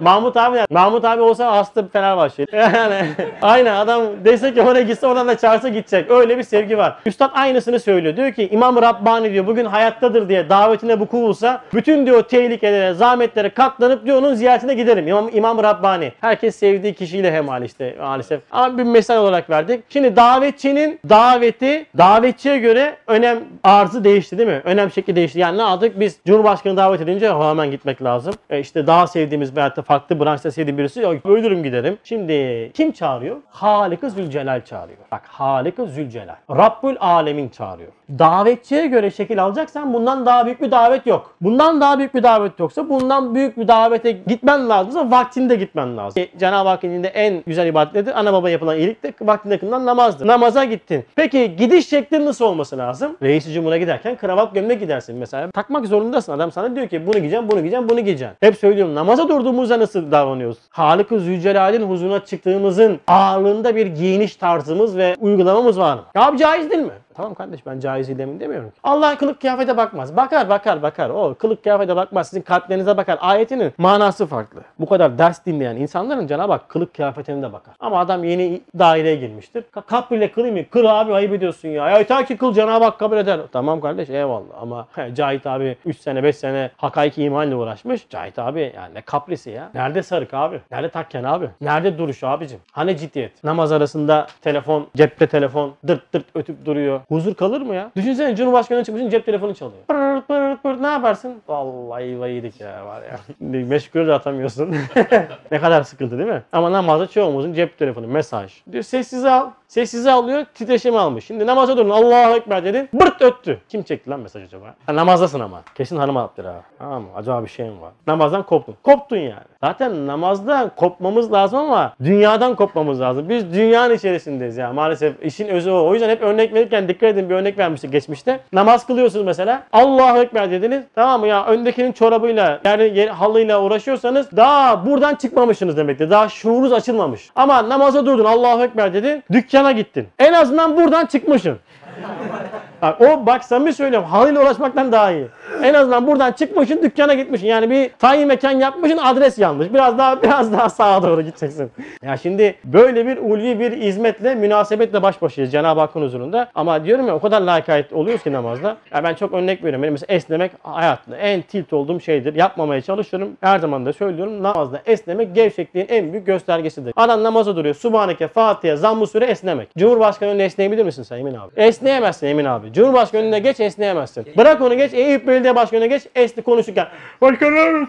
Mahmut abi Mahmut abi olsa hasta Fenerbahçeli. Yani aynen adam dese ki oraya gitse oradan da çağırsa gidecek. Öyle bir sevgi var. Üstad aynısını söylüyor. Diyor ki İmam Rabbani diyor bugün hayattadır diye davetine bu bulsa bütün diyor tehlikelere, zahmetlere katlanıp diyor onun ziyaretine giderim. İmam, İmam Rabbani. Herkes sevdiği kişiyle hemal işte maalesef. Ama bir mesaj olarak verdik. Şimdi davetçinin daveti davetçiye göre önem arzı değişti değil mi? Önem şekli değişti. Yani ne aldık? Biz Cumhurbaşkanı davet edince hemen gitmek lazım. E işte daha sevdiğimiz veyahut da farklı branşta sevdiğim birisi yok ölürüm giderim. Şimdi kim çağırıyor? Halik-ı Zülcelal çağırıyor. Bak Halik-ı Zülcelal. Rabbül Alemin çağırıyor. Davetçiye göre şekil alacaksan bundan daha büyük bir davet yok. Bundan daha büyük bir davet yoksa bundan büyük bir davete gitmen lazımsa vaktinde gitmen lazım. E, Cenab-ı Hakk'ın indinde en güzel ibadet nedir? Ana baba yapılan iyilik de vaktinde kılınan namazdır. Namaza gittin. Peki gidiş şeklin nasıl olması lazım? Reis-i Cumhur'a giderken kravat gömlek gidersin mesela. Takmak zorundasın. Adam sana diyor ki bunu giyeceğim, bunu giyeceğim, bunu giyeceğim. Hep söylüyorum namaza durduğumuzda nasıl davranıyoruz? Halık-ı Zülcelal'in huzuruna çıktığımızın ağırlığında bir giyiniş tarzımız ve uygulamamız var mı? Ya caiz değil mi? Tamam kardeş ben caiz demin demiyorum ki. Allah kılık kıyafete bakmaz. Bakar bakar bakar. O kılık kıyafete bakmaz. Sizin kalplerinize bakar. Ayetinin manası farklı. Bu kadar ders dinleyen insanların Cenab-ı Hak kılık kıyafetine de bakar. Ama adam yeni daireye girmiştir. Ka- Kap bile kılayım mı? Kıl abi ayıp ediyorsun ya. Ya yeter ki kıl Cenab-ı Hak kabul eder. Tamam kardeş eyvallah ama he, Cahit abi 3 sene 5 sene hakaiki imanla uğraşmış. Cahit abi yani ne kaprisi ya. Nerede sarık abi? Nerede takken abi? Nerede duruş abicim? Hani ciddiyet? Namaz arasında telefon, cepte telefon dırt dırt ötüp duruyor. Huzur kalır mı ya? Düşünsene Cumhurbaşkanı çıkmışsın cep telefonu çalıyor. Pırırt pırırt pırırt ne yaparsın? Vallahi vaydik ya var ya. Meşgul de atamıyorsun. ne kadar sıkıntı değil mi? Ama namazda çoğumuzun cep telefonu, mesaj. Diyor sessize al. Sessize alıyor, titreşimi almış. Şimdi namaza durun. Allahu Ekber dedin. Bırt öttü. Kim çekti lan mesaj acaba? Ha, namazdasın ama. Kesin hanım attır ha. Tamam mı? Acaba bir şey mi var? Namazdan koptun. Koptun yani. Zaten namazdan kopmamız lazım ama dünyadan kopmamız lazım. Biz dünyanın içerisindeyiz ya. Maalesef işin özü o. O yüzden hep örnek verirken dikkat edin. Bir örnek vermiştik geçmişte. Namaz kılıyorsunuz mesela. Allahu Ekber dediniz. Tamam mı ya? Öndekinin çorabıyla yani yer- halıyla uğraşıyorsanız daha buradan çıkmamışsınız demektir. Daha şuurunuz açılmamış. Ama namaza durdun. Allahu Ekber dedin. Dükkana gittin. En azından buradan çıkmışsın. Bak, o bak samimi söylüyorum halıyla uğraşmaktan daha iyi. En azından buradan çıkmışsın dükkana gitmişsin. Yani bir tayin mekan yapmışsın adres yanlış. Biraz daha biraz daha sağa doğru gideceksin. Ya şimdi böyle bir ulvi bir hizmetle münasebetle baş başayız Cenab-ı Hakk'ın huzurunda. Ama diyorum ya o kadar layıkayet oluyoruz ki namazda. Ya ben çok örnek veriyorum. Benim mesela esnemek hayatımda en tilt olduğum şeydir. Yapmamaya çalışıyorum. Her zaman da söylüyorum. Namazda esnemek gevşekliğin en büyük göstergesidir. Adam namaza duruyor. Subhaneke, Fatiha, Zamm-ı Süre esnemek. Cumhurbaşkanı önünde esneyebilir misin sen Emin abi? Esneyemezsin Emin abi. Cumhurbaşkanı önünde geç esneyemezsin. Bırak onu geç. Eyüp Belediye Başkanı'na geç. Esni konuşurken. Başkanım.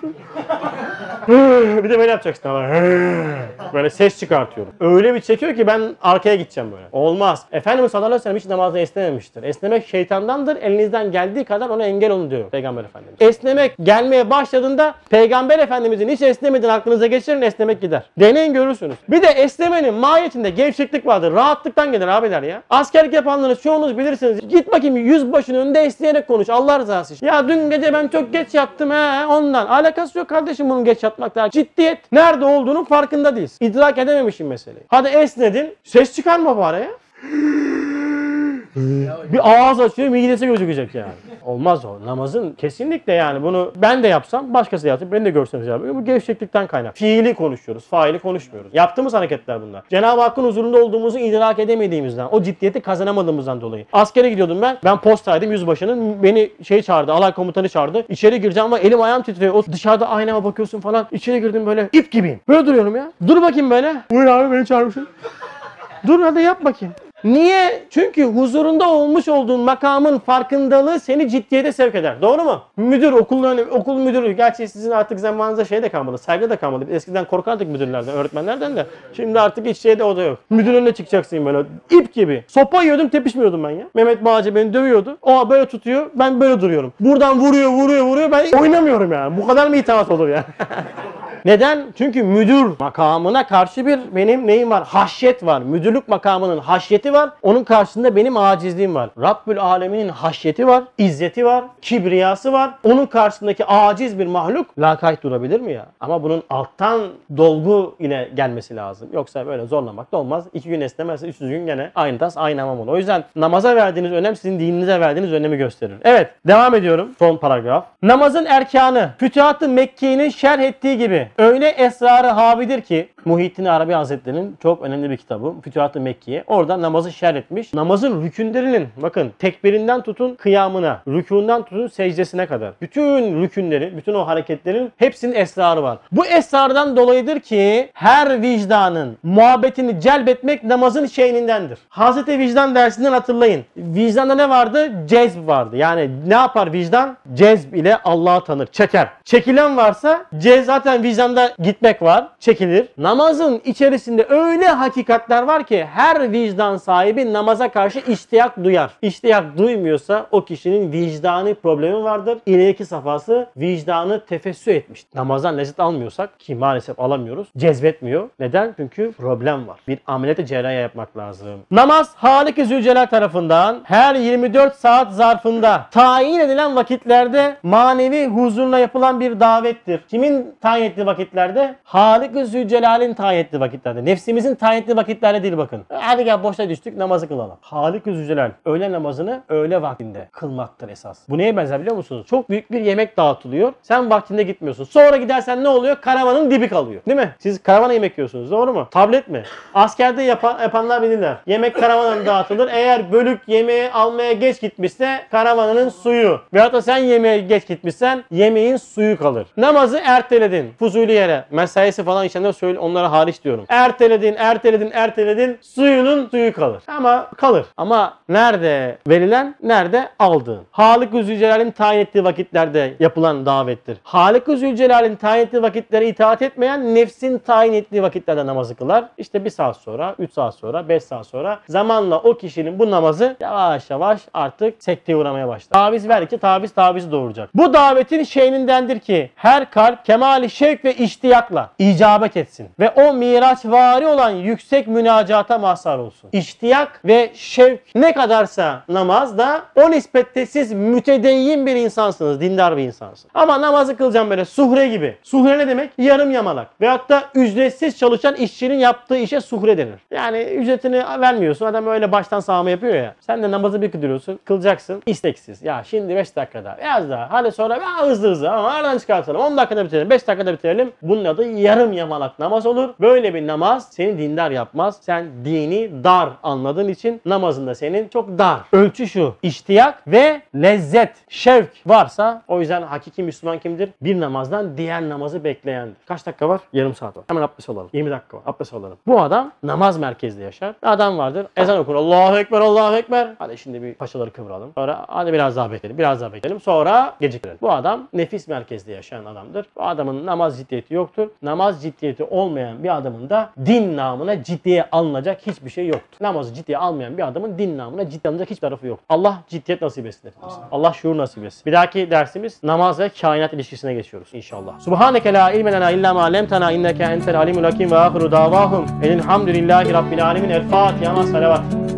bir de böyle yapacaksın ama. böyle ses çıkartıyorum. Öyle bir çekiyor ki ben arkaya gideceğim böyle. Olmaz. Efendimiz sallallahu aleyhi ve sellem hiç namazda esnememiştir. Esnemek şeytandandır. Elinizden geldiği kadar ona engel olun diyor Peygamber Efendimiz. Esnemek gelmeye başladığında Peygamber Efendimizin hiç esnemediğini aklınıza geçirin esnemek gider. Deneyin görürsünüz. Bir de esnemenin mahiyetinde gevşeklik vardır. Rahatlıktan gelir abiler ya. Askerlik yapanlarınız çoğunuz bilirsiniz. Git bakayım yüzbaşının önünde esneyerek konuş. Allah rızası için. Ya dün gece ben çok geç yattım he ondan. Alakası yok kardeşim bunun geç yatmakla. Ciddiyet. Nerede olduğunun farkında değilsin. İdrak edememişsin meseleyi. Hadi esnedin. Ses çıkarma bari ya. Bir ağız açıyor midesi gözükecek yani. Olmaz o. Namazın kesinlikle yani bunu ben de yapsam başkası yapsın beni de görseniz yapıyor. Bu gevşeklikten kaynak. Fiili konuşuyoruz. Faili konuşmuyoruz. Yaptığımız hareketler bunlar. Cenab-ı Hakk'ın huzurunda olduğumuzu idrak edemediğimizden, o ciddiyeti kazanamadığımızdan dolayı. Askere gidiyordum ben. Ben postaydım yüzbaşının. Beni şey çağırdı. Alay komutanı çağırdı. İçeri gireceğim ama elim ayağım titriyor. O dışarıda aynama bakıyorsun falan. İçeri girdim böyle ip gibiyim. Böyle duruyorum ya. Dur bakayım böyle. Buyur abi beni çağırmışsın. Dur hadi yap bakayım. Niye? Çünkü huzurunda olmuş olduğun makamın farkındalığı seni ciddiyete sevk eder. Doğru mu? Müdür, okul, okul müdürü. Gerçi sizin artık zamanınızda şey de kalmadı. Saygı da kalmadı. Biz eskiden korkardık müdürlerden, öğretmenlerden de. Şimdi artık hiç şeyde o da yok. Müdür önüne çıkacaksın böyle. ip gibi. Sopa yiyordum tepişmiyordum ben ya. Mehmet Bağcı beni dövüyordu. O böyle tutuyor. Ben böyle duruyorum. Buradan vuruyor, vuruyor, vuruyor. Ben oynamıyorum yani. Bu kadar mı itaat olur ya? Neden? Çünkü müdür makamına karşı bir benim neyim var? Haşyet var. Müdürlük makamının haşyeti var. Onun karşısında benim acizliğim var. Rabbül Alemin'in haşyeti var. izzeti var. Kibriyası var. Onun karşısındaki aciz bir mahluk lakayt durabilir mi ya? Ama bunun alttan dolgu ile gelmesi lazım. Yoksa böyle zorlamak da olmaz. İki gün esnemezse üçüncü gün gene aynı tas aynı hamam olur. O yüzden namaza verdiğiniz önem sizin dininize verdiğiniz önemi gösterir. Evet devam ediyorum. Son paragraf. Namazın erkanı Fütuhat-ı Mekke'nin şerh ettiği gibi öyle esrarı havidir ki Muhittin Arabi Hazretleri'nin çok önemli bir kitabı Fütuhat-ı Mekke'ye. Orada namazı şerh etmiş. Namazın rükünlerinin bakın tekbirinden tutun kıyamına, rükundan tutun secdesine kadar. Bütün rükünlerin, bütün o hareketlerin hepsinin esrarı var. Bu esrardan dolayıdır ki her vicdanın muhabbetini celbetmek namazın şeyindendir. Hazreti vicdan dersinden hatırlayın. Vicdanda ne vardı? Cezb vardı. Yani ne yapar vicdan? Cezb ile Allah'ı tanır, çeker. Çekilen varsa cez zaten vicdanda gitmek var, çekilir. Namazın içerisinde öyle hakikatler var ki her vicdan sahibi namaza karşı iştiyak duyar. İştiyak duymuyorsa o kişinin vicdani problemi vardır. İleriki safhası vicdanı tefessü etmiş. Namazdan lezzet almıyorsak ki maalesef alamıyoruz. Cezbetmiyor. Neden? Çünkü problem var. Bir ameliyatı cerrahi yapmak lazım. Namaz Halik-i Zülcelal tarafından her 24 saat zarfında tayin edilen vakitlerde manevi huzurla yapılan bir davettir. Kimin tayin ettiği vakitlerde? Halik-ı Zülcelal'in tayin ettiği vakitlerde. Nefsimizin tayin ettiği vakitlerde değil bakın. Hadi gel boşta düştük namazı kılalım. Halik-ı Zülcelal öğle namazını öğle vaktinde kılmaktır esas. Bu neye benzer biliyor musunuz? Çok büyük bir yemek dağıtılıyor. Sen vaktinde gitmiyorsun. Sonra gidersen ne oluyor? Karavanın dibi kalıyor. Değil mi? Siz karavana yemek yiyorsunuz. Doğru mu? Tablet mi? Askerde yapan, yapanlar bilirler. Yemek karavana dağıtılır. Eğer bölük yemeği almaya geç gitmişse karavanının suyu. Veyahut da sen yemeğe geç gitmişsen yemeğin suyu kalır. Namazı erteledin. Fuzuli yere. Mesaisi falan işlemler söyle onlara hariç diyorum. Erteledin, erteledin, erteledin. Suyunun suyu kalır. Ama kalır. Ama nerede verilen, nerede aldığın. Halik-ı Zülcelal'in tayin ettiği vakitlerde yapılan davettir. Halik-ı Zülcelal'in tayin ettiği vakitlere itaat etmeyen nefsin tayin ettiği vakitlerde namazı kılar. İşte bir saat sonra, 3 saat sonra, 5 saat sonra zamanla o kişinin bu namazı yavaş yavaş artık sekteye uğramaya başlar. Taviz ver ki taviz tavizi doğuracak. Bu davetin şeyindendir ki her kalp kemali şevk ve iştiyakla icabet etsin ve o miraç vari olan yüksek münacata mazhar olsun. İştiyak ve şevk ne kadarsa namazda o nispette siz mütedeyyin bir insansınız, dindar bir insansınız. Ama namazı kılacağım böyle suhre gibi. Suhre ne demek? Yarım yamalak. Veyahut da ücretsiz çalışan işçinin yaptığı işe suhre denir. Yani ücretini vermiyorsun. Adam öyle baştan sağma yapıyor ya. Sen de namazı bir kılıyorsun. Kılacaksın. isteksiz. Ya şimdi 5 dakikada. Biraz daha. Hadi sonra ya hızlı hızlı ama aradan çıkartalım. 10 dakikada bitirelim. 5 dakikada bitirelim. Bunun adı yarım yamalak namaz olur. Böyle bir namaz seni dindar yapmaz. Sen dini dar anladığın için namazında senin çok dar. Ölçü şu. İştiyak ve lezzet, şevk varsa o yüzden hakiki Müslüman kimdir? Bir namazdan diğer namazı bekleyendir. Kaç dakika var? Yarım saat var. Hemen abdest alalım. 20 dakika var. Abdest alalım. Bu adam namaz merkezde yaşar. Adam vardır. Ezan okur. Allahu Ekber, Allahu Ekber. Hadi şimdi bir paçaları kıvıralım. Sonra hadi biraz daha bekleyelim. Biraz daha bekleyelim. Sonra geciktirelim. Bu adam nefis merkezde yaşayan adamdır. Bu adamın namaz ciddiyeti yoktur. Namaz ciddiyeti olmayan bir adamın da din namına ciddiye alınacak hiçbir şey yoktur. Namazı ciddiye almayan bir adamın din namına ciddiye alınacak hiçbir tarafı yok. Allah ciddiyet nasip etsin hepimize. Allah şuur nasip etsin. Bir dahaki dersimiz namaz ve kainat ilişkisine geçiyoruz inşallah. Subhaneke la ilme lena illa ma allamtana inneke entel alimul hakim ve ahiru davahum. Elhamdülillahi rabbil alemin. El Fatiha salavat.